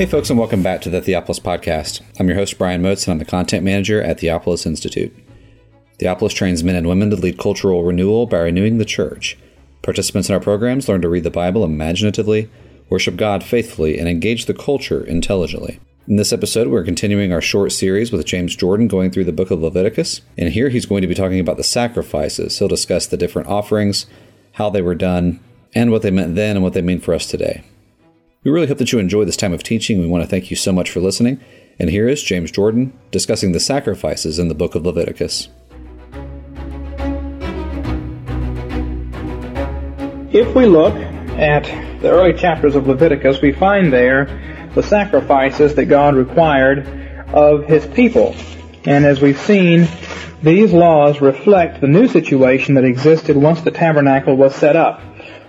Hey, folks, and welcome back to the Theopolis Podcast. I'm your host, Brian Moats, and I'm the content manager at Theopolis Institute. Theopolis trains men and women to lead cultural renewal by renewing the church. Participants in our programs learn to read the Bible imaginatively, worship God faithfully, and engage the culture intelligently. In this episode, we're continuing our short series with James Jordan going through the book of Leviticus. And here he's going to be talking about the sacrifices. He'll discuss the different offerings, how they were done, and what they meant then and what they mean for us today. We really hope that you enjoy this time of teaching. We want to thank you so much for listening. And here is James Jordan discussing the sacrifices in the book of Leviticus. If we look at the early chapters of Leviticus, we find there the sacrifices that God required of His people. And as we've seen, these laws reflect the new situation that existed once the tabernacle was set up.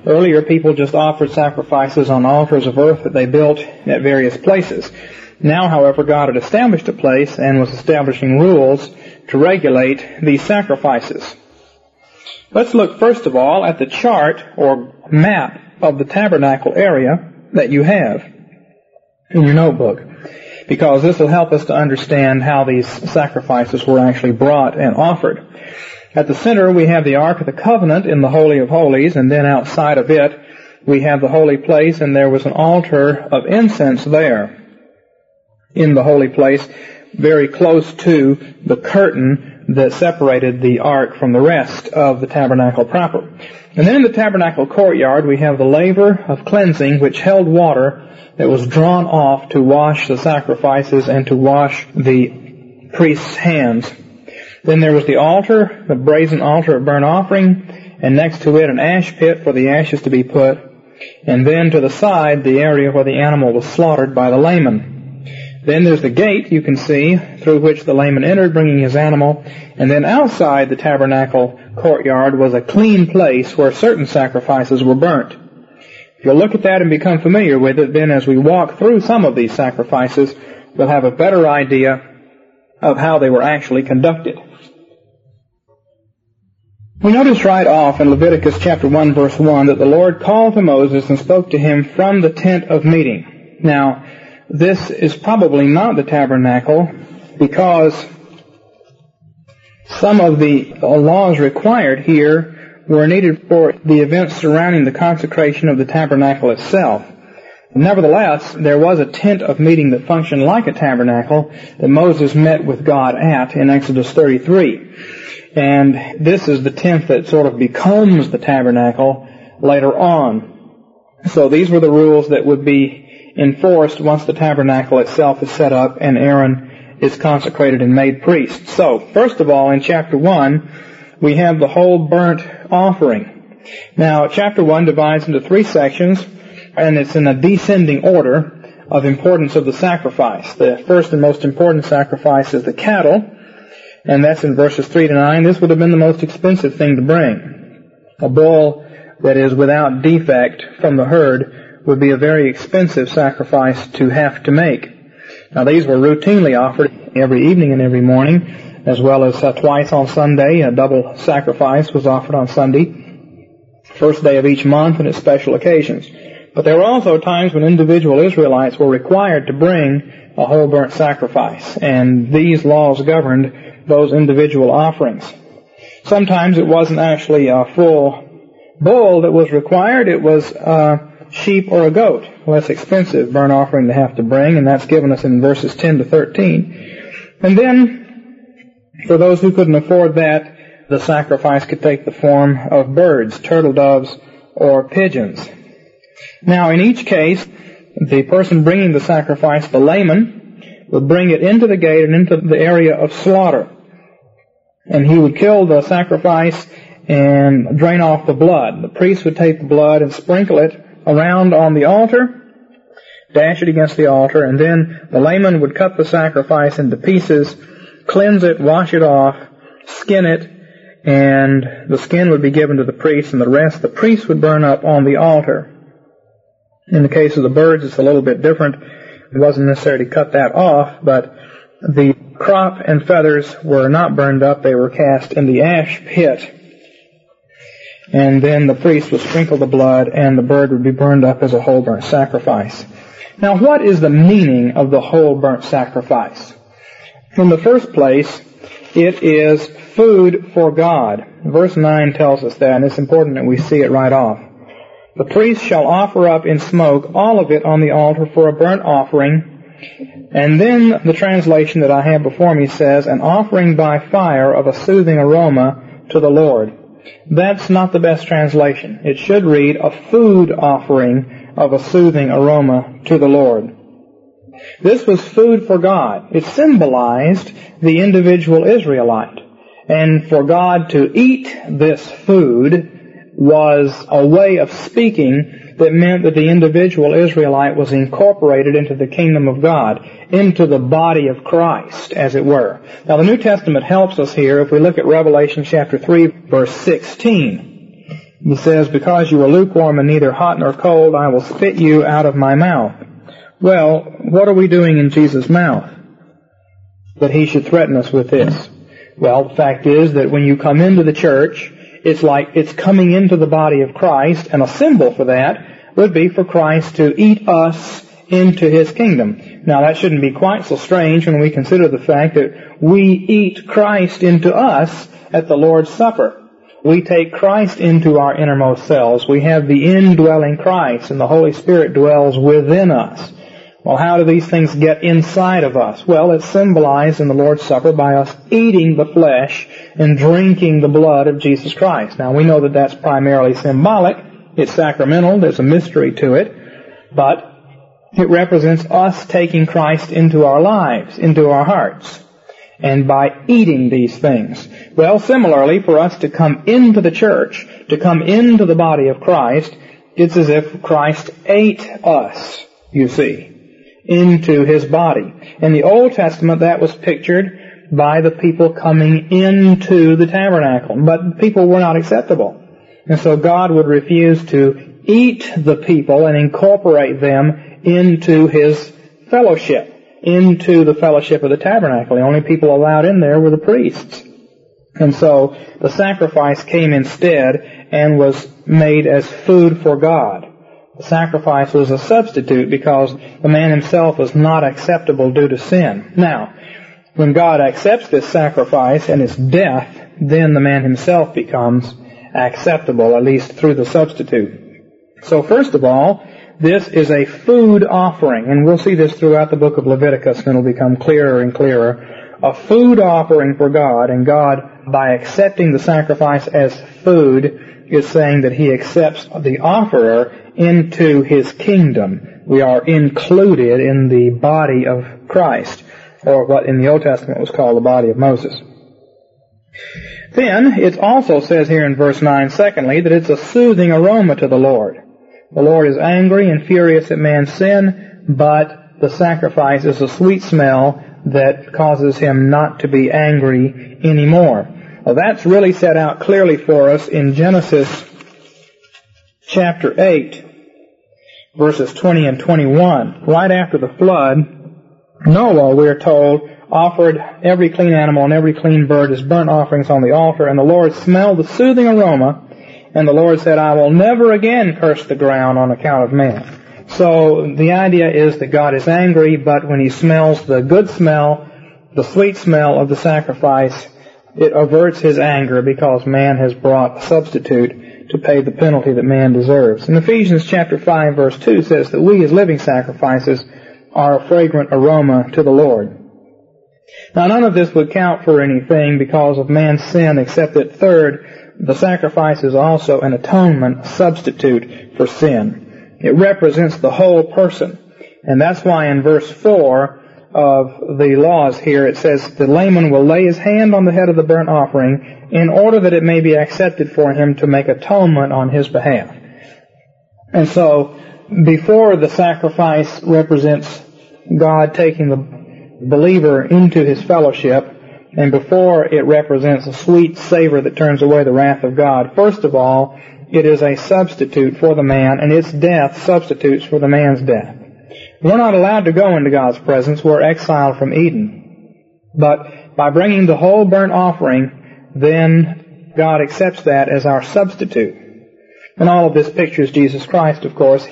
Earlier, people just offered sacrifices on altars of earth that they built at various places. Now, however, God had established a place and was establishing rules to regulate these sacrifices. Let's look first of all at the chart or map of the tabernacle area that you have in your notebook because this will help us to understand how these sacrifices were actually brought and offered. At the center, we have the Ark of the Covenant in the Holy of Holies, and then outside of it, we have the holy place, and there was an altar of incense there in the holy place, very close to the curtain that separated the ark from the rest of the tabernacle proper. And then in the tabernacle courtyard, we have the laver of cleansing, which held water that was drawn off to wash the sacrifices and to wash the priest's hands. Then there was the altar, the brazen altar of burnt offering, and next to it an ash pit for the ashes to be put, and then to the side the area where the animal was slaughtered by the layman. Then there's the gate you can see through which the layman entered bringing his animal, and then outside the tabernacle courtyard was a clean place where certain sacrifices were burnt. If you'll look at that and become familiar with it, then as we walk through some of these sacrifices, we'll have a better idea of how they were actually conducted. We notice right off in Leviticus chapter 1 verse 1 that the Lord called to Moses and spoke to him from the tent of meeting. Now, this is probably not the tabernacle because some of the laws required here were needed for the events surrounding the consecration of the tabernacle itself. Nevertheless, there was a tent of meeting that functioned like a tabernacle that Moses met with God at in Exodus 33. And this is the tent that sort of becomes the tabernacle later on. So these were the rules that would be enforced once the tabernacle itself is set up and Aaron is consecrated and made priest. So, first of all, in chapter 1, we have the whole burnt offering. Now, chapter 1 divides into three sections, and it's in a descending order of importance of the sacrifice. The first and most important sacrifice is the cattle, and that's in verses 3 to 9. This would have been the most expensive thing to bring. A bull that is without defect from the herd would be a very expensive sacrifice to have to make. Now these were routinely offered every evening and every morning, as well as uh, twice on Sunday. A double sacrifice was offered on Sunday, first day of each month and at special occasions. But there were also times when individual Israelites were required to bring a whole burnt sacrifice, and these laws governed those individual offerings. Sometimes it wasn't actually a full bull that was required, it was a sheep or a goat, less expensive burnt offering to have to bring, and that's given us in verses 10 to 13. And then, for those who couldn't afford that, the sacrifice could take the form of birds, turtle doves, or pigeons. Now, in each case, the person bringing the sacrifice, the layman, would bring it into the gate and into the area of slaughter. And he would kill the sacrifice and drain off the blood. The priest would take the blood and sprinkle it around on the altar, dash it against the altar, and then the layman would cut the sacrifice into pieces, cleanse it, wash it off, skin it, and the skin would be given to the priest, and the rest the priest would burn up on the altar. In the case of the birds, it's a little bit different. It wasn't necessary to cut that off, but the crop and feathers were not burned up, they were cast in the ash pit. And then the priest would sprinkle the blood and the bird would be burned up as a whole burnt sacrifice. Now what is the meaning of the whole burnt sacrifice? In the first place, it is food for God. Verse 9 tells us that, and it's important that we see it right off. The priest shall offer up in smoke all of it on the altar for a burnt offering. And then the translation that I have before me says, an offering by fire of a soothing aroma to the Lord. That's not the best translation. It should read, a food offering of a soothing aroma to the Lord. This was food for God. It symbolized the individual Israelite. And for God to eat this food was a way of speaking that meant that the individual Israelite was incorporated into the kingdom of God, into the body of Christ, as it were. Now the New Testament helps us here if we look at Revelation chapter 3 verse 16. He says, Because you are lukewarm and neither hot nor cold, I will spit you out of my mouth. Well, what are we doing in Jesus' mouth? That he should threaten us with this. Well, the fact is that when you come into the church, it's like it's coming into the body of Christ, and a symbol for that would be for Christ to eat us into his kingdom. Now that shouldn't be quite so strange when we consider the fact that we eat Christ into us at the Lord's Supper. We take Christ into our innermost selves. We have the indwelling Christ and the Holy Spirit dwells within us. Well, how do these things get inside of us? Well, it's symbolized in the Lord's Supper by us eating the flesh and drinking the blood of Jesus Christ. Now, we know that that's primarily symbolic. It's sacramental. There's a mystery to it. But it represents us taking Christ into our lives, into our hearts, and by eating these things. Well, similarly, for us to come into the church, to come into the body of Christ, it's as if Christ ate us, you see into his body. In the Old Testament, that was pictured by the people coming into the tabernacle, but people were not acceptable. And so God would refuse to eat the people and incorporate them into his fellowship, into the fellowship of the tabernacle. The only people allowed in there were the priests. And so the sacrifice came instead and was made as food for God. The sacrifice was a substitute because the man himself was not acceptable due to sin. Now, when God accepts this sacrifice and its death, then the man himself becomes acceptable, at least through the substitute. So first of all, this is a food offering, and we'll see this throughout the book of Leviticus, and it'll become clearer and clearer. A food offering for God, and God, by accepting the sacrifice as food, is saying that He accepts the offerer into his kingdom. We are included in the body of Christ, or what in the Old Testament was called the body of Moses. Then, it also says here in verse 9, secondly, that it's a soothing aroma to the Lord. The Lord is angry and furious at man's sin, but the sacrifice is a sweet smell that causes him not to be angry anymore. Well, that's really set out clearly for us in Genesis chapter 8, verses 20 and 21. Right after the flood, Noah, we are told, offered every clean animal and every clean bird as burnt offerings on the altar, and the Lord smelled the soothing aroma, and the Lord said, I will never again curse the ground on account of man. So the idea is that God is angry, but when he smells the good smell, the sweet smell of the sacrifice, it averts his anger because man has brought a substitute to pay the penalty that man deserves. In Ephesians chapter 5 verse 2 says that we as living sacrifices are a fragrant aroma to the Lord. Now none of this would count for anything because of man's sin except that third, the sacrifice is also an atonement substitute for sin. It represents the whole person. And that's why in verse 4, of the laws here, it says the layman will lay his hand on the head of the burnt offering in order that it may be accepted for him to make atonement on his behalf. And so, before the sacrifice represents God taking the believer into his fellowship, and before it represents a sweet savor that turns away the wrath of God, first of all, it is a substitute for the man, and its death substitutes for the man's death. We're not allowed to go into God's presence. We're exiled from Eden. But by bringing the whole burnt offering, then God accepts that as our substitute. And all of this pictures Jesus Christ, of course.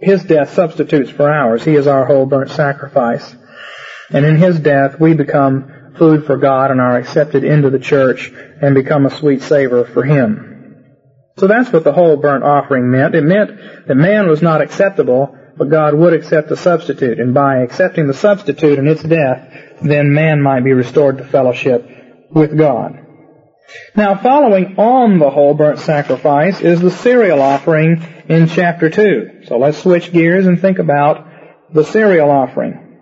His death substitutes for ours. He is our whole burnt sacrifice. And in His death, we become food for God and are accepted into the church and become a sweet savor for Him. So that's what the whole burnt offering meant. It meant that man was not acceptable, but God would accept the substitute. And by accepting the substitute and its death, then man might be restored to fellowship with God. Now, following on the whole burnt sacrifice is the cereal offering in chapter 2. So let's switch gears and think about the cereal offering.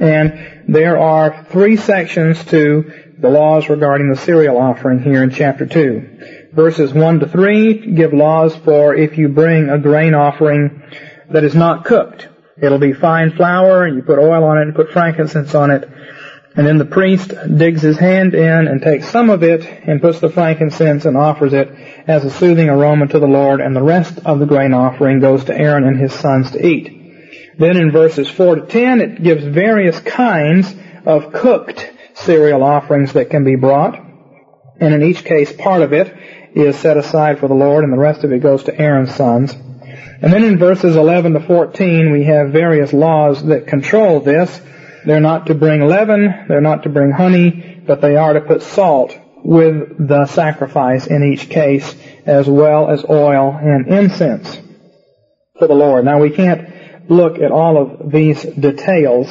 And there are three sections to the laws regarding the cereal offering here in chapter 2. Verses 1 to 3 give laws for if you bring a grain offering that is not cooked. It'll be fine flour, and you put oil on it and put frankincense on it, and then the priest digs his hand in and takes some of it and puts the frankincense and offers it as a soothing aroma to the Lord, and the rest of the grain offering goes to Aaron and his sons to eat. Then in verses 4 to 10, it gives various kinds of cooked cereal offerings that can be brought. And in each case, part of it is set aside for the Lord, and the rest of it goes to Aaron's sons. And then in verses 11 to 14, we have various laws that control this. They're not to bring leaven, they're not to bring honey, but they are to put salt with the sacrifice in each case, as well as oil and incense for the Lord. Now we can't look at all of these details,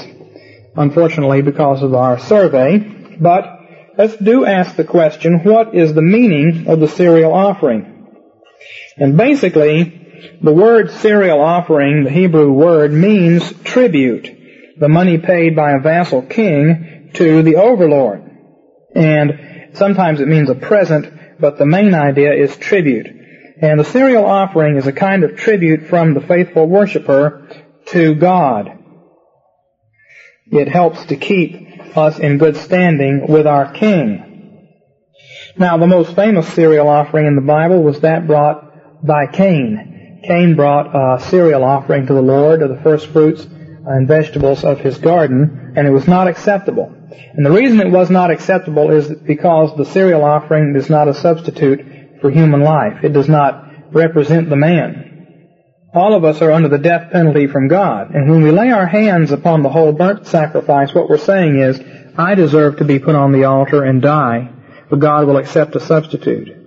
unfortunately, because of our survey, but let's do ask the question, what is the meaning of the cereal offering? And basically, the word cereal offering, the Hebrew word, means tribute the money paid by a vassal king to the overlord. And sometimes it means a present, but the main idea is tribute. And the cereal offering is a kind of tribute from the faithful worshiper to God. It helps to keep us in good standing with our king. Now, the most famous cereal offering in the Bible was that brought by Cain. Cain brought a cereal offering to the Lord of the first fruits and vegetables of his garden, and it was not acceptable. And the reason it was not acceptable is because the cereal offering is not a substitute for human life. It does not represent the man. All of us are under the death penalty from God. And when we lay our hands upon the whole burnt sacrifice, what we're saying is, I deserve to be put on the altar and die, but God will accept a substitute.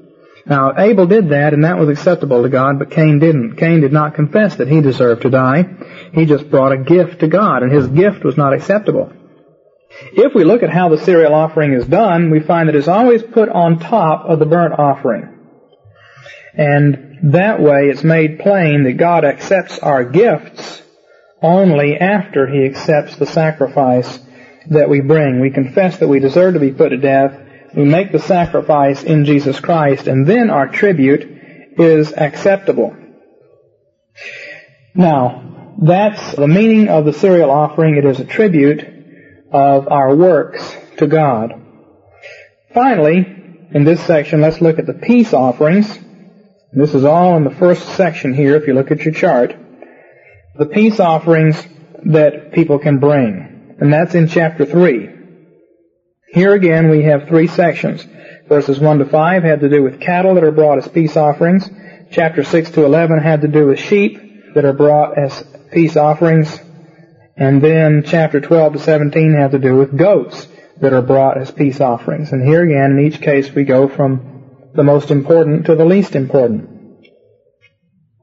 Now, Abel did that, and that was acceptable to God, but Cain didn't. Cain did not confess that he deserved to die. He just brought a gift to God, and his gift was not acceptable. If we look at how the cereal offering is done, we find that it's always put on top of the burnt offering. And that way it's made plain that God accepts our gifts only after He accepts the sacrifice that we bring. We confess that we deserve to be put to death, we make the sacrifice in Jesus Christ, and then our tribute is acceptable. Now, that's the meaning of the cereal offering. It is a tribute of our works to God. Finally, in this section, let's look at the peace offerings. This is all in the first section here, if you look at your chart. The peace offerings that people can bring. And that's in chapter 3. Here again we have three sections. Verses 1 to 5 had to do with cattle that are brought as peace offerings. Chapter 6 to 11 had to do with sheep that are brought as peace offerings. And then chapter 12 to 17 had to do with goats that are brought as peace offerings. And here again, in each case, we go from the most important to the least important.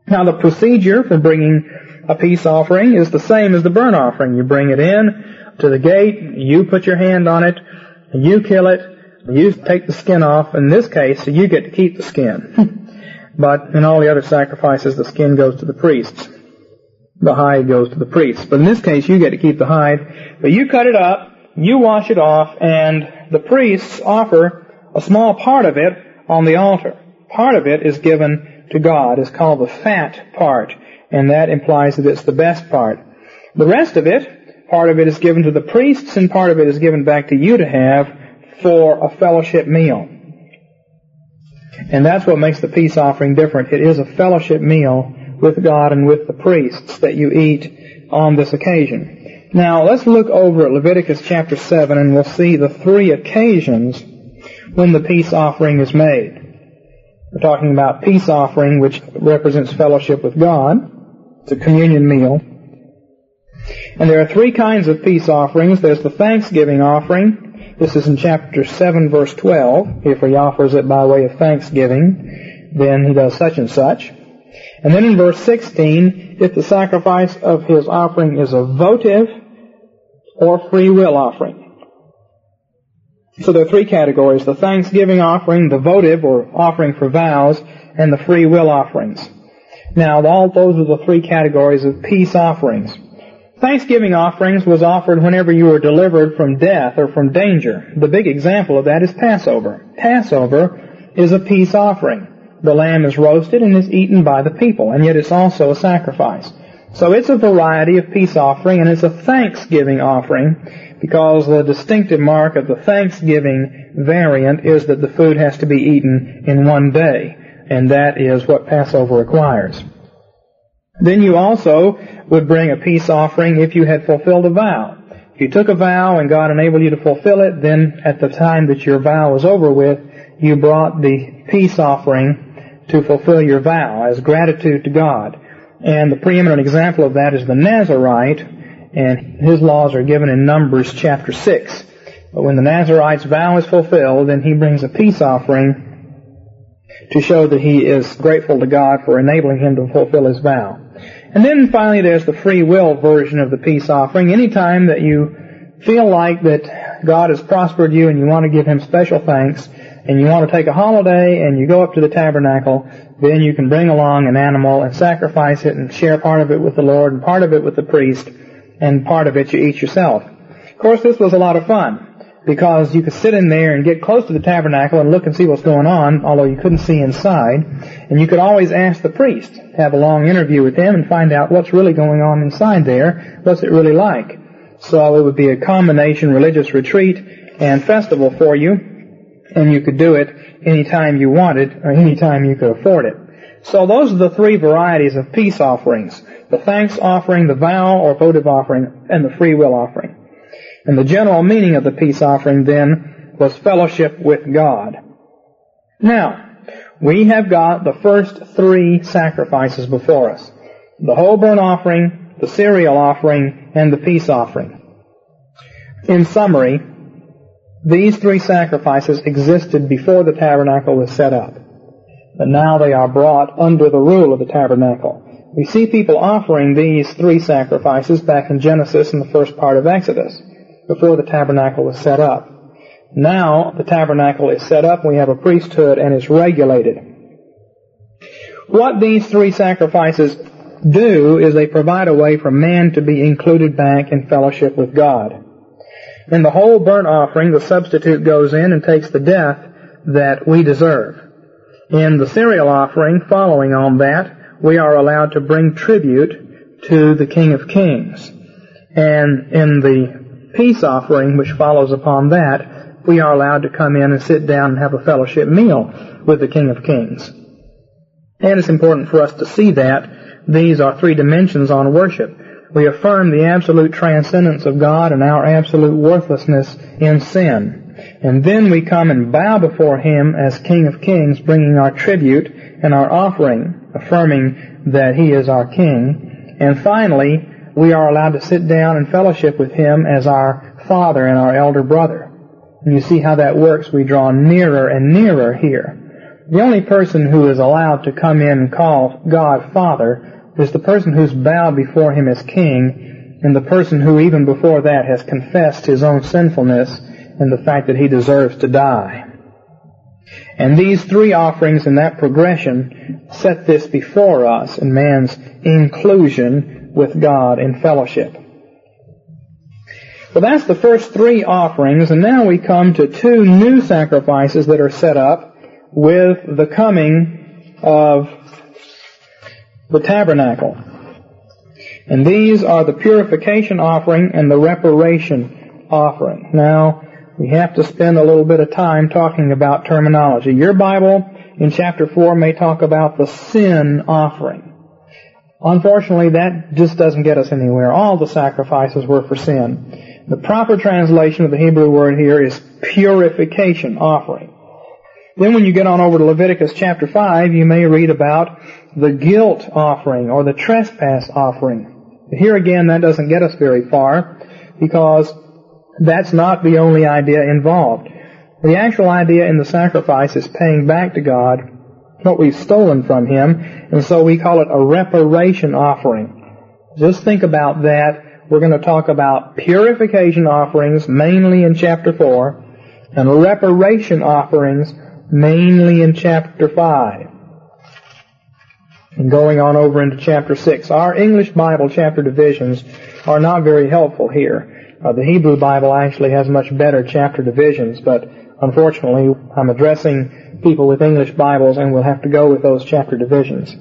Now the procedure for bringing a peace offering is the same as the burnt offering. You bring it in to the gate, you put your hand on it, you kill it, you take the skin off. In this case, you get to keep the skin. but in all the other sacrifices, the skin goes to the priests. The hide goes to the priests. But in this case, you get to keep the hide. But you cut it up, you wash it off, and the priests offer a small part of it on the altar. Part of it is given to God. It's called the fat part, and that implies that it's the best part. The rest of it Part of it is given to the priests and part of it is given back to you to have for a fellowship meal. And that's what makes the peace offering different. It is a fellowship meal with God and with the priests that you eat on this occasion. Now let's look over at Leviticus chapter 7 and we'll see the three occasions when the peace offering is made. We're talking about peace offering which represents fellowship with God. It's a communion meal. And there are three kinds of peace offerings. There's the thanksgiving offering. This is in chapter 7 verse 12. If he offers it by way of thanksgiving, then he does such and such. And then in verse 16, if the sacrifice of his offering is a votive or free will offering. So there are three categories, the thanksgiving offering, the votive or offering for vows, and the free will offerings. Now, all those are the three categories of peace offerings. Thanksgiving offerings was offered whenever you were delivered from death or from danger. The big example of that is Passover. Passover is a peace offering. The lamb is roasted and is eaten by the people, and yet it's also a sacrifice. So it's a variety of peace offering, and it's a thanksgiving offering, because the distinctive mark of the thanksgiving variant is that the food has to be eaten in one day, and that is what Passover requires. Then you also would bring a peace offering if you had fulfilled a vow. If you took a vow and God enabled you to fulfill it, then at the time that your vow was over with, you brought the peace offering to fulfill your vow as gratitude to God. And the preeminent example of that is the Nazarite, and his laws are given in Numbers chapter 6. But when the Nazarite's vow is fulfilled, then he brings a peace offering to show that he is grateful to God for enabling him to fulfill his vow. And then finally there's the free will version of the peace offering. Anytime that you feel like that God has prospered you and you want to give him special thanks and you want to take a holiday and you go up to the tabernacle, then you can bring along an animal and sacrifice it and share part of it with the Lord and part of it with the priest and part of it you eat yourself. Of course, this was a lot of fun because you could sit in there and get close to the tabernacle and look and see what's going on, although you couldn't see inside. And you could always ask the priest, have a long interview with him and find out what's really going on inside there, what's it really like. So it would be a combination religious retreat and festival for you, and you could do it anytime you wanted or anytime you could afford it. So those are the three varieties of peace offerings. The thanks offering, the vow or votive offering, and the free will offering. And the general meaning of the peace offering then was fellowship with God. Now, we have got the first three sacrifices before us. The whole burnt offering, the cereal offering, and the peace offering. In summary, these three sacrifices existed before the tabernacle was set up. But now they are brought under the rule of the tabernacle. We see people offering these three sacrifices back in Genesis and the first part of Exodus before the tabernacle was set up. Now the tabernacle is set up, we have a priesthood and it's regulated. What these three sacrifices do is they provide a way for man to be included back in fellowship with God. In the whole burnt offering, the substitute goes in and takes the death that we deserve. In the cereal offering, following on that, we are allowed to bring tribute to the King of Kings. And in the peace offering, which follows upon that, we are allowed to come in and sit down and have a fellowship meal with the King of Kings. And it's important for us to see that these are three dimensions on worship. We affirm the absolute transcendence of God and our absolute worthlessness in sin. And then we come and bow before Him as King of Kings, bringing our tribute and our offering, affirming that He is our King. And finally, we are allowed to sit down and fellowship with Him as our Father and our elder brother. And you see how that works. We draw nearer and nearer here. The only person who is allowed to come in and call God Father is the person who's bowed before Him as King and the person who even before that has confessed his own sinfulness and the fact that he deserves to die. And these three offerings in that progression set this before us in man's inclusion with God in fellowship. Well, that's the first three offerings, and now we come to two new sacrifices that are set up with the coming of the tabernacle. And these are the purification offering and the reparation offering. Now, we have to spend a little bit of time talking about terminology. Your Bible in chapter 4 may talk about the sin offering. Unfortunately, that just doesn't get us anywhere. All the sacrifices were for sin. The proper translation of the Hebrew word here is purification offering. Then when you get on over to Leviticus chapter 5, you may read about the guilt offering or the trespass offering. Here again, that doesn't get us very far because that's not the only idea involved. The actual idea in the sacrifice is paying back to God what we've stolen from Him, and so we call it a reparation offering. Just think about that. We're going to talk about purification offerings mainly in chapter 4 and reparation offerings mainly in chapter 5. And going on over into chapter 6. Our English Bible chapter divisions are not very helpful here. Uh, the Hebrew Bible actually has much better chapter divisions, but unfortunately I'm addressing people with English Bibles and we'll have to go with those chapter divisions.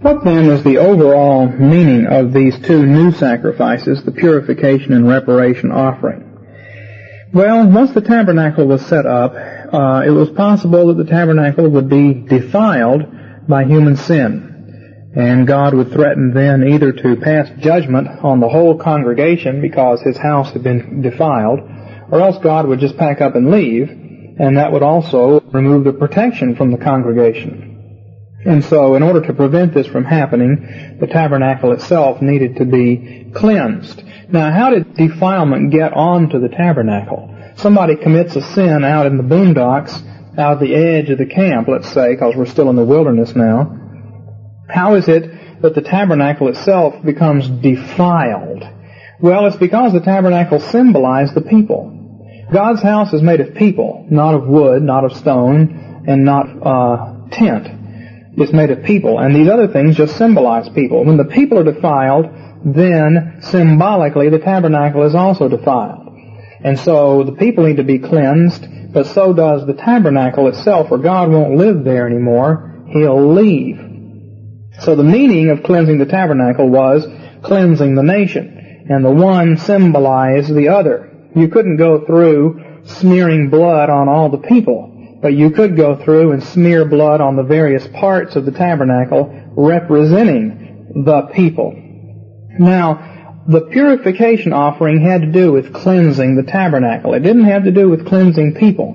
What then is the overall meaning of these two new sacrifices, the purification and reparation offering? Well, once the tabernacle was set up, uh, it was possible that the tabernacle would be defiled by human sin. And God would threaten then either to pass judgment on the whole congregation because his house had been defiled, or else God would just pack up and leave, and that would also remove the protection from the congregation. And so, in order to prevent this from happening, the tabernacle itself needed to be cleansed. Now, how did defilement get onto the tabernacle? Somebody commits a sin out in the boondocks, out the edge of the camp, let's say, because we're still in the wilderness now. How is it that the tabernacle itself becomes defiled? Well, it's because the tabernacle symbolized the people. God's house is made of people, not of wood, not of stone, and not uh, tent. It's made of people, and these other things just symbolize people. When the people are defiled, then symbolically the tabernacle is also defiled. And so the people need to be cleansed, but so does the tabernacle itself, or God won't live there anymore. He'll leave. So the meaning of cleansing the tabernacle was cleansing the nation, and the one symbolized the other. You couldn't go through smearing blood on all the people, but you could go through and smear blood on the various parts of the tabernacle representing the people. Now, the purification offering had to do with cleansing the tabernacle. It didn't have to do with cleansing people.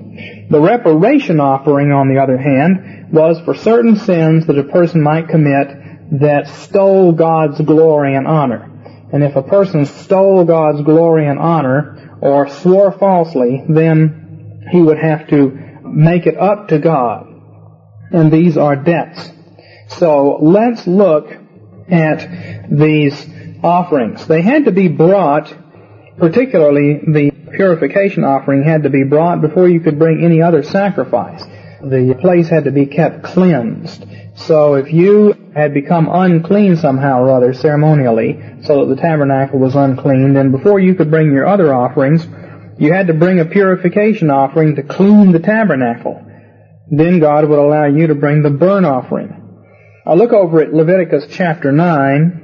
The reparation offering, on the other hand, was for certain sins that a person might commit that stole God's glory and honor. And if a person stole God's glory and honor, or swore falsely, then he would have to make it up to God. And these are debts. So let's look at these offerings. They had to be brought, particularly the purification offering had to be brought before you could bring any other sacrifice. The place had to be kept cleansed. So if you had become unclean somehow or other ceremonially, so that the tabernacle was unclean, then before you could bring your other offerings, you had to bring a purification offering to clean the tabernacle. Then God would allow you to bring the burnt offering. I look over at Leviticus chapter 9,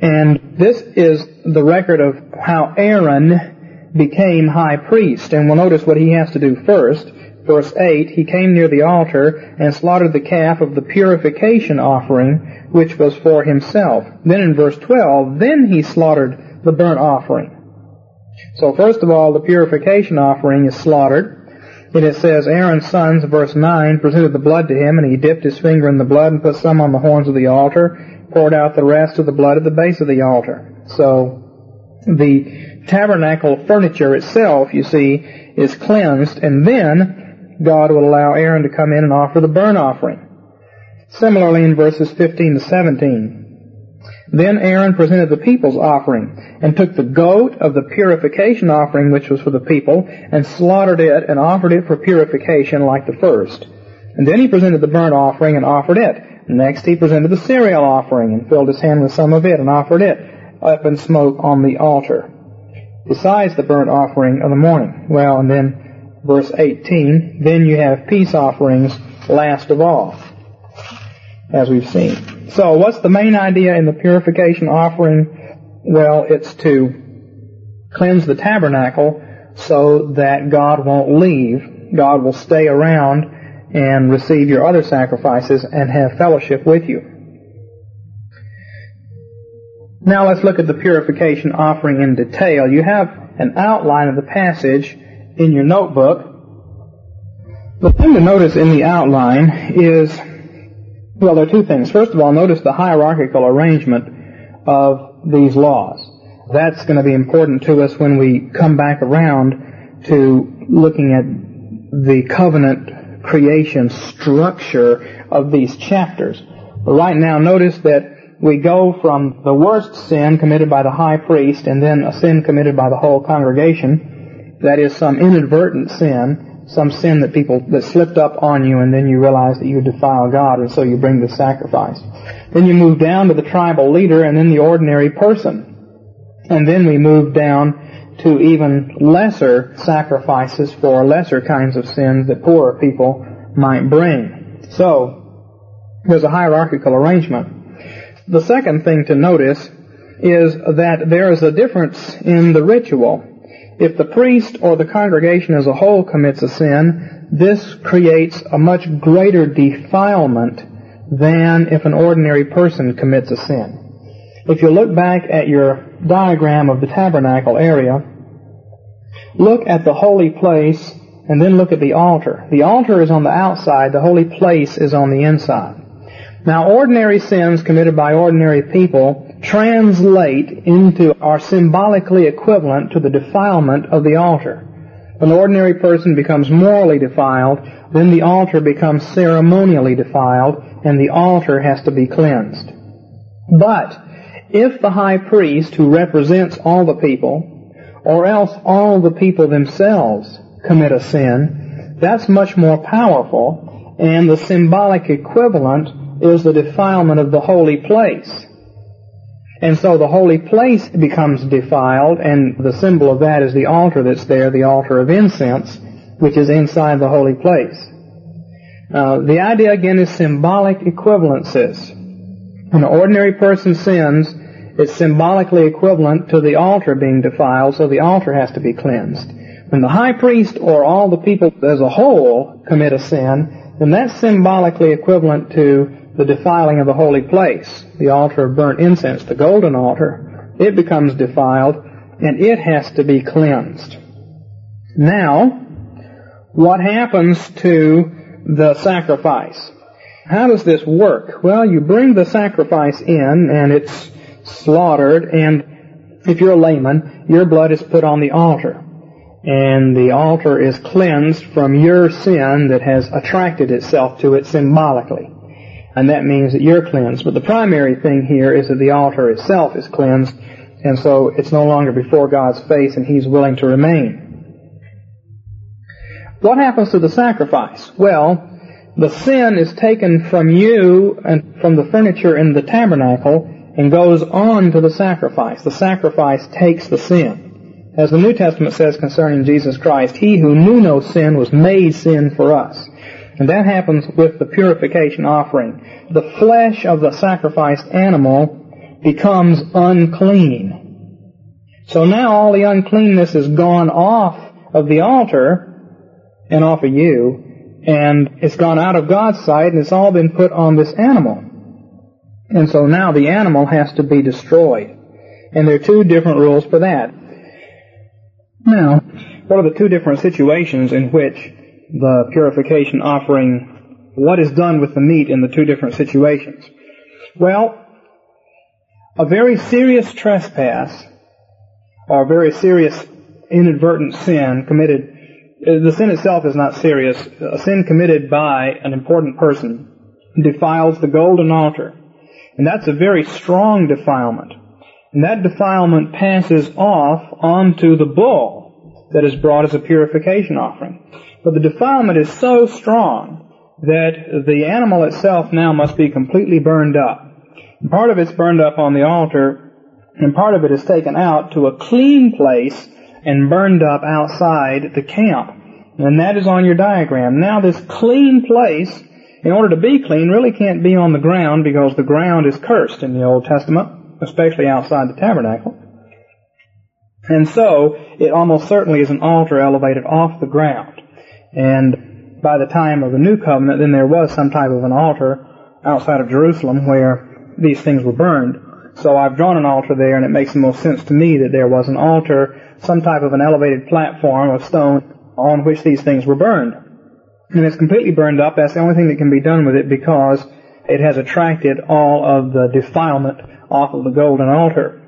and this is the record of how Aaron became high priest. And we'll notice what he has to do first. Verse 8, he came near the altar and slaughtered the calf of the purification offering, which was for himself. Then in verse 12, then he slaughtered the burnt offering. So first of all, the purification offering is slaughtered. And it says, Aaron's sons, verse 9, presented the blood to him, and he dipped his finger in the blood and put some on the horns of the altar, poured out the rest of the blood at the base of the altar. So the tabernacle furniture itself, you see, is cleansed, and then God will allow Aaron to come in and offer the burnt offering. Similarly in verses 15 to 17. Then Aaron presented the people's offering, and took the goat of the purification offering which was for the people, and slaughtered it, and offered it for purification like the first. And then he presented the burnt offering and offered it. Next he presented the cereal offering and filled his hand with some of it and offered it up in smoke on the altar. Besides the burnt offering of the morning. Well, and then verse 18, then you have peace offerings last of all, as we've seen. So what's the main idea in the purification offering? Well, it's to cleanse the tabernacle so that God won't leave. God will stay around and receive your other sacrifices and have fellowship with you. Now let's look at the purification offering in detail. You have an outline of the passage in your notebook. The thing to notice in the outline is, well, there are two things. First of all, notice the hierarchical arrangement of these laws. That's going to be important to us when we come back around to looking at the covenant creation structure of these chapters. But right now, notice that we go from the worst sin committed by the high priest and then a sin committed by the whole congregation. That is some inadvertent sin some sin that people that slipped up on you and then you realize that you defile God and so you bring the sacrifice. Then you move down to the tribal leader and then the ordinary person. And then we move down to even lesser sacrifices for lesser kinds of sins that poorer people might bring. So, there's a hierarchical arrangement. The second thing to notice is that there is a difference in the ritual. If the priest or the congregation as a whole commits a sin, this creates a much greater defilement than if an ordinary person commits a sin. If you look back at your diagram of the tabernacle area, look at the holy place and then look at the altar. The altar is on the outside, the holy place is on the inside. Now, ordinary sins committed by ordinary people translate into are symbolically equivalent to the defilement of the altar. When an ordinary person becomes morally defiled, then the altar becomes ceremonially defiled, and the altar has to be cleansed. But, if the high priest, who represents all the people, or else all the people themselves commit a sin, that's much more powerful, and the symbolic equivalent is the defilement of the holy place. And so the holy place becomes defiled, and the symbol of that is the altar that's there, the altar of incense, which is inside the holy place. Uh, the idea again is symbolic equivalences. When an ordinary person sins, it's symbolically equivalent to the altar being defiled, so the altar has to be cleansed. When the high priest or all the people as a whole commit a sin, then that's symbolically equivalent to the defiling of the holy place, the altar of burnt incense, the golden altar, it becomes defiled and it has to be cleansed. Now, what happens to the sacrifice? How does this work? Well, you bring the sacrifice in and it's slaughtered and if you're a layman, your blood is put on the altar. And the altar is cleansed from your sin that has attracted itself to it symbolically and that means that you're cleansed. But the primary thing here is that the altar itself is cleansed, and so it's no longer before God's face, and He's willing to remain. What happens to the sacrifice? Well, the sin is taken from you and from the furniture in the tabernacle and goes on to the sacrifice. The sacrifice takes the sin. As the New Testament says concerning Jesus Christ, He who knew no sin was made sin for us. And that happens with the purification offering. The flesh of the sacrificed animal becomes unclean. So now all the uncleanness is gone off of the altar and off of you, and it's gone out of God's sight and it's all been put on this animal. And so now the animal has to be destroyed. And there are two different rules for that. Now, what are the two different situations in which the purification offering, what is done with the meat in the two different situations? Well, a very serious trespass or a very serious inadvertent sin committed, the sin itself is not serious. A sin committed by an important person defiles the golden altar. And that's a very strong defilement. And that defilement passes off onto the bull that is brought as a purification offering. But the defilement is so strong that the animal itself now must be completely burned up. And part of it's burned up on the altar, and part of it is taken out to a clean place and burned up outside the camp. And that is on your diagram. Now this clean place, in order to be clean, really can't be on the ground because the ground is cursed in the Old Testament, especially outside the tabernacle. And so, it almost certainly is an altar elevated off the ground. And by the time of the New Covenant, then there was some type of an altar outside of Jerusalem where these things were burned. So I've drawn an altar there, and it makes the most sense to me that there was an altar, some type of an elevated platform of stone on which these things were burned. And it's completely burned up. That's the only thing that can be done with it because it has attracted all of the defilement off of the golden altar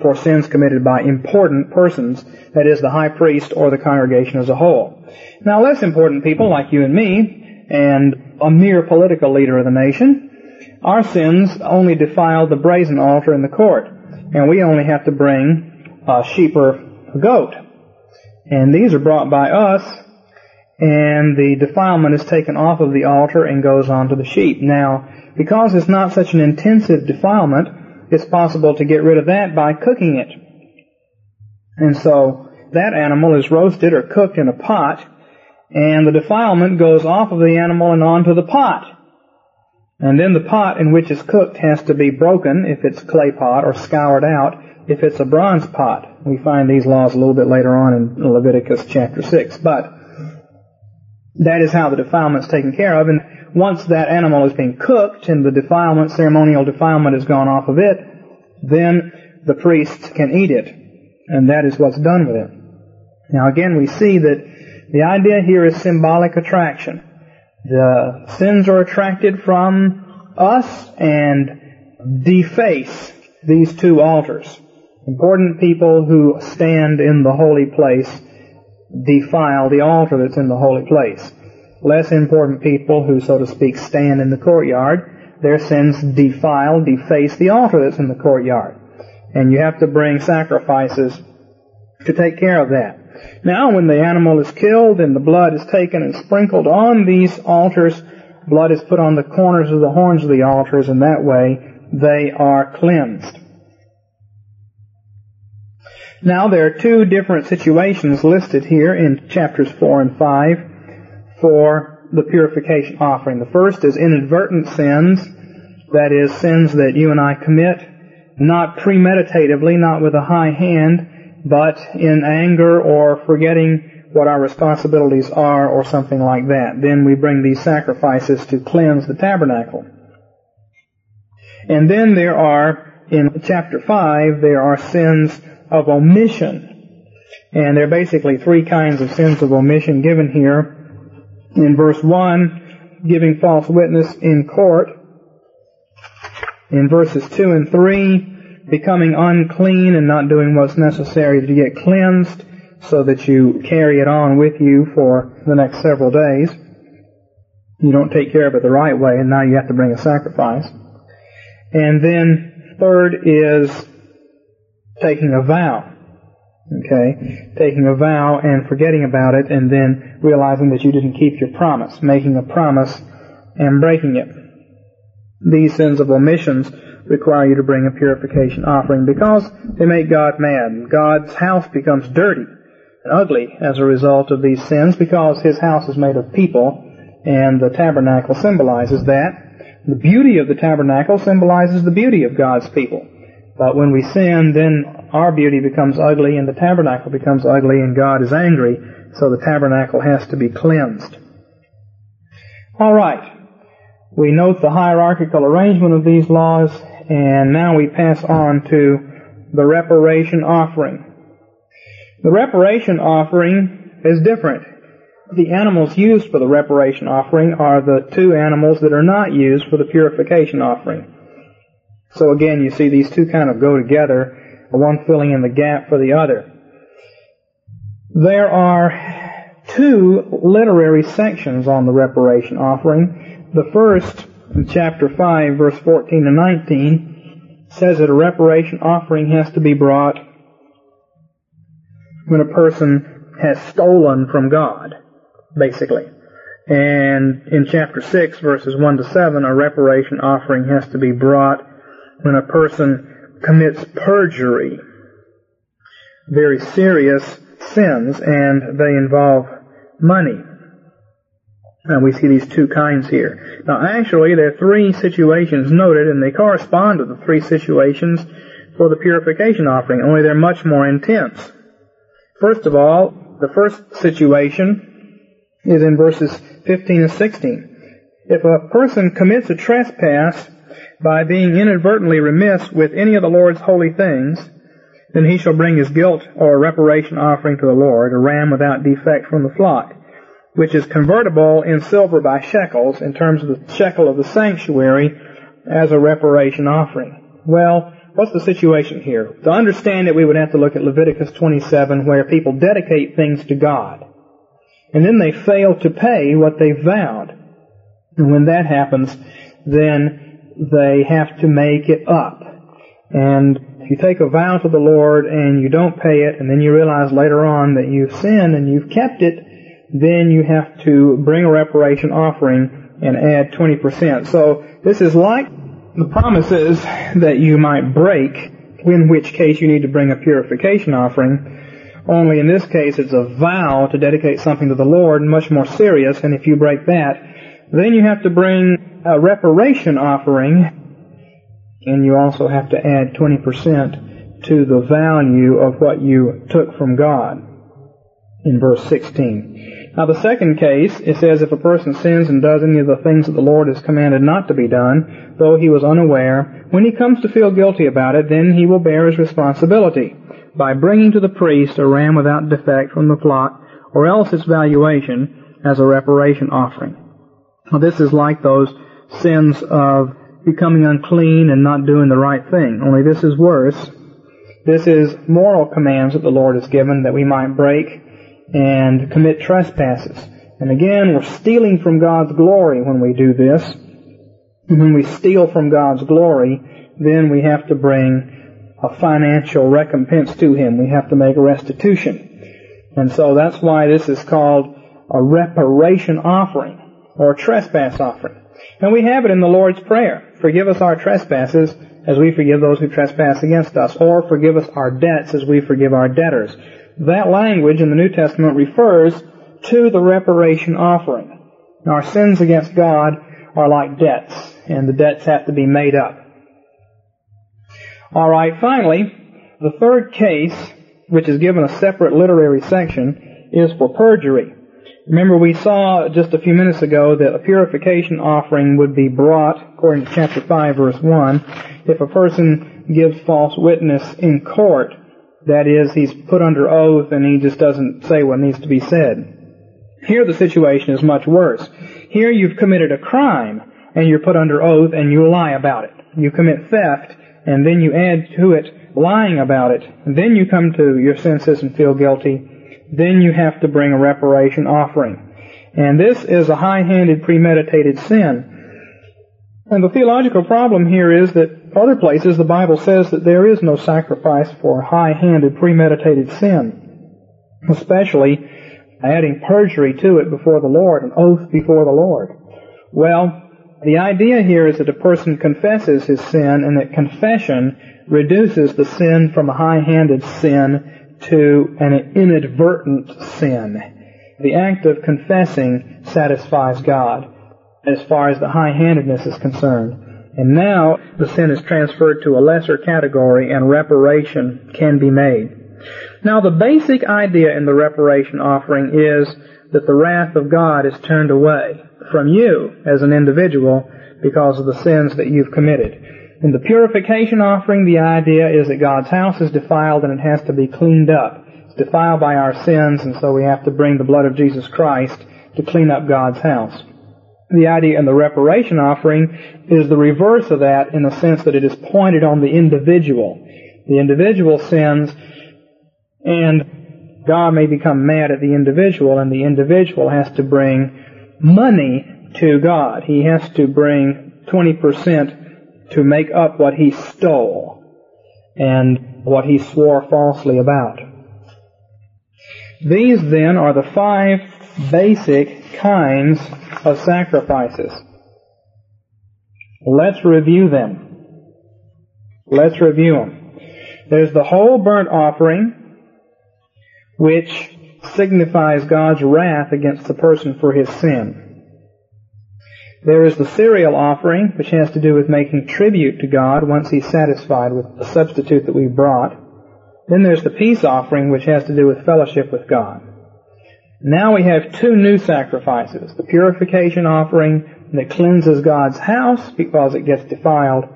for sins committed by important persons, that is, the high priest or the congregation as a whole. Now, less important people like you and me, and a mere political leader of the nation, our sins only defile the brazen altar in the court, and we only have to bring a sheep or a goat. And these are brought by us, and the defilement is taken off of the altar and goes on to the sheep. Now, because it's not such an intensive defilement, it's possible to get rid of that by cooking it. And so that animal is roasted or cooked in a pot, and the defilement goes off of the animal and onto the pot. And then the pot in which it's cooked has to be broken if it's clay pot or scoured out if it's a bronze pot. We find these laws a little bit later on in Leviticus chapter 6. But that is how the defilement is taken care of. And once that animal has been cooked and the defilement, ceremonial defilement has gone off of it, then the priest can eat it. And that is what's done with it. Now again, we see that the idea here is symbolic attraction. The sins are attracted from us and deface these two altars. Important people who stand in the holy place defile the altar that's in the holy place less important people who, so to speak, stand in the courtyard, their sins defile, deface the altar that's in the courtyard. And you have to bring sacrifices to take care of that. Now, when the animal is killed and the blood is taken and sprinkled on these altars, blood is put on the corners of the horns of the altars, and that way they are cleansed. Now, there are two different situations listed here in chapters 4 and 5 for the purification offering. The first is inadvertent sins, that is, sins that you and I commit, not premeditatively, not with a high hand, but in anger or forgetting what our responsibilities are or something like that. Then we bring these sacrifices to cleanse the tabernacle. And then there are, in chapter 5, there are sins of omission. And there are basically three kinds of sins of omission given here in verse 1, giving false witness in court. In verses 2 and 3, becoming unclean and not doing what's necessary to get cleansed so that you carry it on with you for the next several days. You don't take care of it the right way and now you have to bring a sacrifice. And then third is taking a vow. Okay? Taking a vow and forgetting about it and then realizing that you didn't keep your promise. Making a promise and breaking it. These sins of omissions require you to bring a purification offering because they make God mad. God's house becomes dirty and ugly as a result of these sins because His house is made of people and the tabernacle symbolizes that. The beauty of the tabernacle symbolizes the beauty of God's people. But when we sin, then our beauty becomes ugly and the tabernacle becomes ugly and God is angry, so the tabernacle has to be cleansed. Alright. We note the hierarchical arrangement of these laws, and now we pass on to the reparation offering. The reparation offering is different. The animals used for the reparation offering are the two animals that are not used for the purification offering. So again, you see these two kind of go together, one filling in the gap for the other. There are two literary sections on the reparation offering. The first, in chapter 5, verse 14 to 19, says that a reparation offering has to be brought when a person has stolen from God, basically. And in chapter 6, verses 1 to 7, a reparation offering has to be brought when a person commits perjury, very serious sins, and they involve money. And we see these two kinds here. Now actually there are three situations noted and they correspond to the three situations for the purification offering, only they're much more intense. First of all, the first situation is in verses 15 and 16. If a person commits a trespass by being inadvertently remiss with any of the Lord's holy things, Then he shall bring his guilt or reparation offering to the Lord, a ram without defect from the flock, which is convertible in silver by shekels in terms of the shekel of the sanctuary as a reparation offering. Well, what's the situation here? To understand it, we would have to look at Leviticus 27 where people dedicate things to God. And then they fail to pay what they vowed. And when that happens, then they have to make it up. And if you take a vow to the Lord and you don't pay it, and then you realize later on that you've sinned and you've kept it, then you have to bring a reparation offering and add 20%. So this is like the promises that you might break, in which case you need to bring a purification offering. Only in this case it's a vow to dedicate something to the Lord, much more serious, and if you break that, then you have to bring a reparation offering and you also have to add 20% to the value of what you took from God in verse 16. Now the second case, it says if a person sins and does any of the things that the Lord has commanded not to be done, though he was unaware, when he comes to feel guilty about it, then he will bear his responsibility by bringing to the priest a ram without defect from the flock, or else its valuation as a reparation offering. Now this is like those sins of becoming unclean and not doing the right thing. Only this is worse. This is moral commands that the Lord has given that we might break and commit trespasses. And again, we're stealing from God's glory when we do this. And when we steal from God's glory, then we have to bring a financial recompense to Him. We have to make a restitution. And so that's why this is called a reparation offering or trespass offering. And we have it in the Lord's Prayer. Forgive us our trespasses as we forgive those who trespass against us, or forgive us our debts as we forgive our debtors. That language in the New Testament refers to the reparation offering. Our sins against God are like debts, and the debts have to be made up. Alright, finally, the third case, which is given a separate literary section, is for perjury. Remember we saw just a few minutes ago that a purification offering would be brought, according to chapter 5 verse 1, if a person gives false witness in court. That is, he's put under oath and he just doesn't say what needs to be said. Here the situation is much worse. Here you've committed a crime and you're put under oath and you lie about it. You commit theft and then you add to it lying about it. And then you come to your senses and feel guilty then you have to bring a reparation offering. And this is a high-handed premeditated sin. And the theological problem here is that other places the Bible says that there is no sacrifice for high-handed premeditated sin. Especially adding perjury to it before the Lord, an oath before the Lord. Well, the idea here is that a person confesses his sin and that confession reduces the sin from a high-handed sin to an inadvertent sin. The act of confessing satisfies God as far as the high-handedness is concerned. And now the sin is transferred to a lesser category and reparation can be made. Now the basic idea in the reparation offering is that the wrath of God is turned away from you as an individual because of the sins that you've committed. In the purification offering, the idea is that God's house is defiled and it has to be cleaned up. It's defiled by our sins, and so we have to bring the blood of Jesus Christ to clean up God's house. The idea in the reparation offering is the reverse of that in the sense that it is pointed on the individual. The individual sins, and God may become mad at the individual, and the individual has to bring money to God. He has to bring 20% to make up what he stole and what he swore falsely about. These then are the five basic kinds of sacrifices. Let's review them. Let's review them. There's the whole burnt offering, which signifies God's wrath against the person for his sin. There is the cereal offering, which has to do with making tribute to God once He's satisfied with the substitute that we brought. Then there's the peace offering, which has to do with fellowship with God. Now we have two new sacrifices. The purification offering that cleanses God's house because it gets defiled,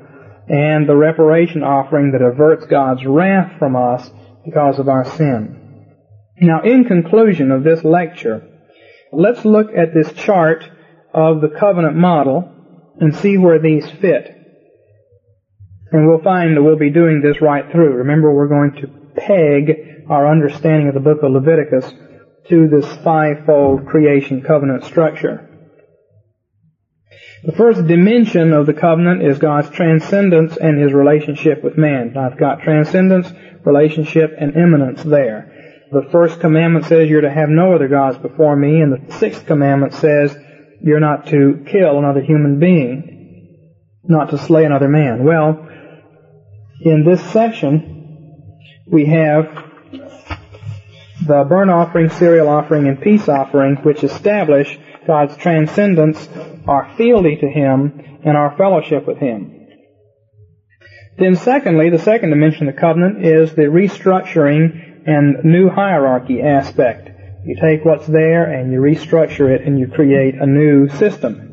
and the reparation offering that averts God's wrath from us because of our sin. Now, in conclusion of this lecture, let's look at this chart of the covenant model and see where these fit. And we'll find that we'll be doing this right through. Remember, we're going to peg our understanding of the book of Leviticus to this fivefold creation covenant structure. The first dimension of the covenant is God's transcendence and his relationship with man. I've got transcendence, relationship, and immanence there. The first commandment says you're to have no other gods before me, and the sixth commandment says you're not to kill another human being, not to slay another man. Well, in this section, we have the burnt offering, cereal offering, and peace offering, which establish God's transcendence, our fealty to Him, and our fellowship with Him. Then secondly, the second dimension of the covenant is the restructuring and new hierarchy aspect. You take what's there and you restructure it and you create a new system.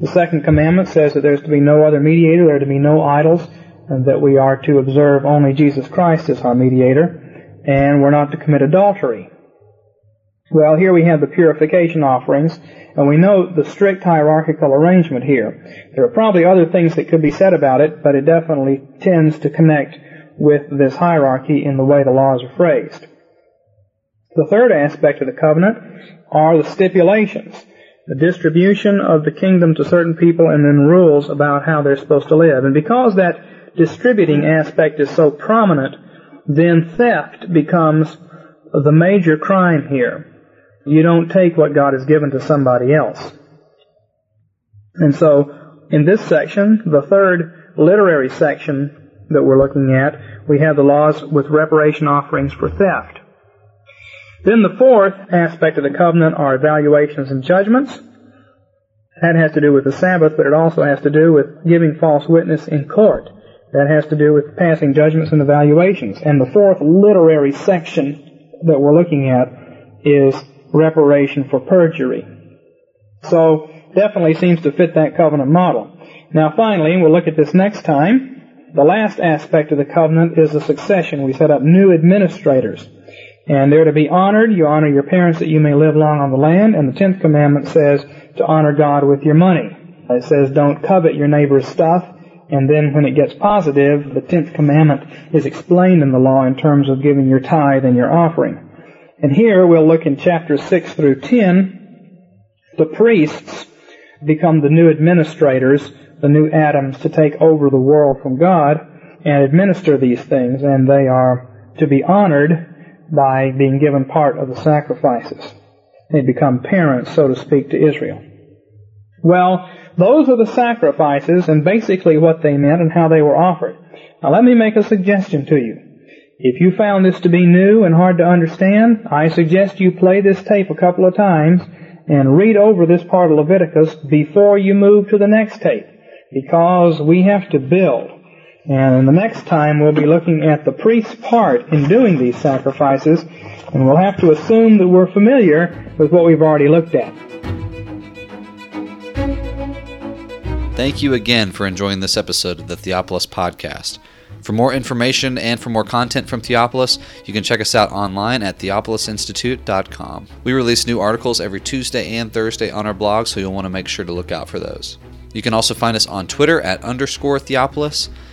The second commandment says that there's to be no other mediator, there are to be no idols, and that we are to observe only Jesus Christ as our mediator, and we're not to commit adultery. Well, here we have the purification offerings, and we note the strict hierarchical arrangement here. There are probably other things that could be said about it, but it definitely tends to connect with this hierarchy in the way the laws are phrased. The third aspect of the covenant are the stipulations, the distribution of the kingdom to certain people and then rules about how they're supposed to live. And because that distributing aspect is so prominent, then theft becomes the major crime here. You don't take what God has given to somebody else. And so, in this section, the third literary section that we're looking at, we have the laws with reparation offerings for theft. Then the fourth aspect of the covenant are evaluations and judgments. That has to do with the Sabbath, but it also has to do with giving false witness in court. That has to do with passing judgments and evaluations. And the fourth literary section that we're looking at is reparation for perjury. So, definitely seems to fit that covenant model. Now finally, we'll look at this next time. The last aspect of the covenant is the succession. We set up new administrators. And they're to be honored. You honor your parents that you may live long on the land. And the tenth commandment says to honor God with your money. It says don't covet your neighbor's stuff. And then when it gets positive, the tenth commandment is explained in the law in terms of giving your tithe and your offering. And here we'll look in chapters 6 through 10. The priests become the new administrators, the new Adams to take over the world from God and administer these things. And they are to be honored by being given part of the sacrifices. They become parents, so to speak, to Israel. Well, those are the sacrifices and basically what they meant and how they were offered. Now let me make a suggestion to you. If you found this to be new and hard to understand, I suggest you play this tape a couple of times and read over this part of Leviticus before you move to the next tape. Because we have to build. And in the next time we'll be looking at the priest's part in doing these sacrifices, and we'll have to assume that we're familiar with what we've already looked at. Thank you again for enjoying this episode of the Theopolis Podcast. For more information and for more content from Theopolis, you can check us out online at theopolisinstitute.com. We release new articles every Tuesday and Thursday on our blog, so you'll want to make sure to look out for those. You can also find us on Twitter at underscore Theopolis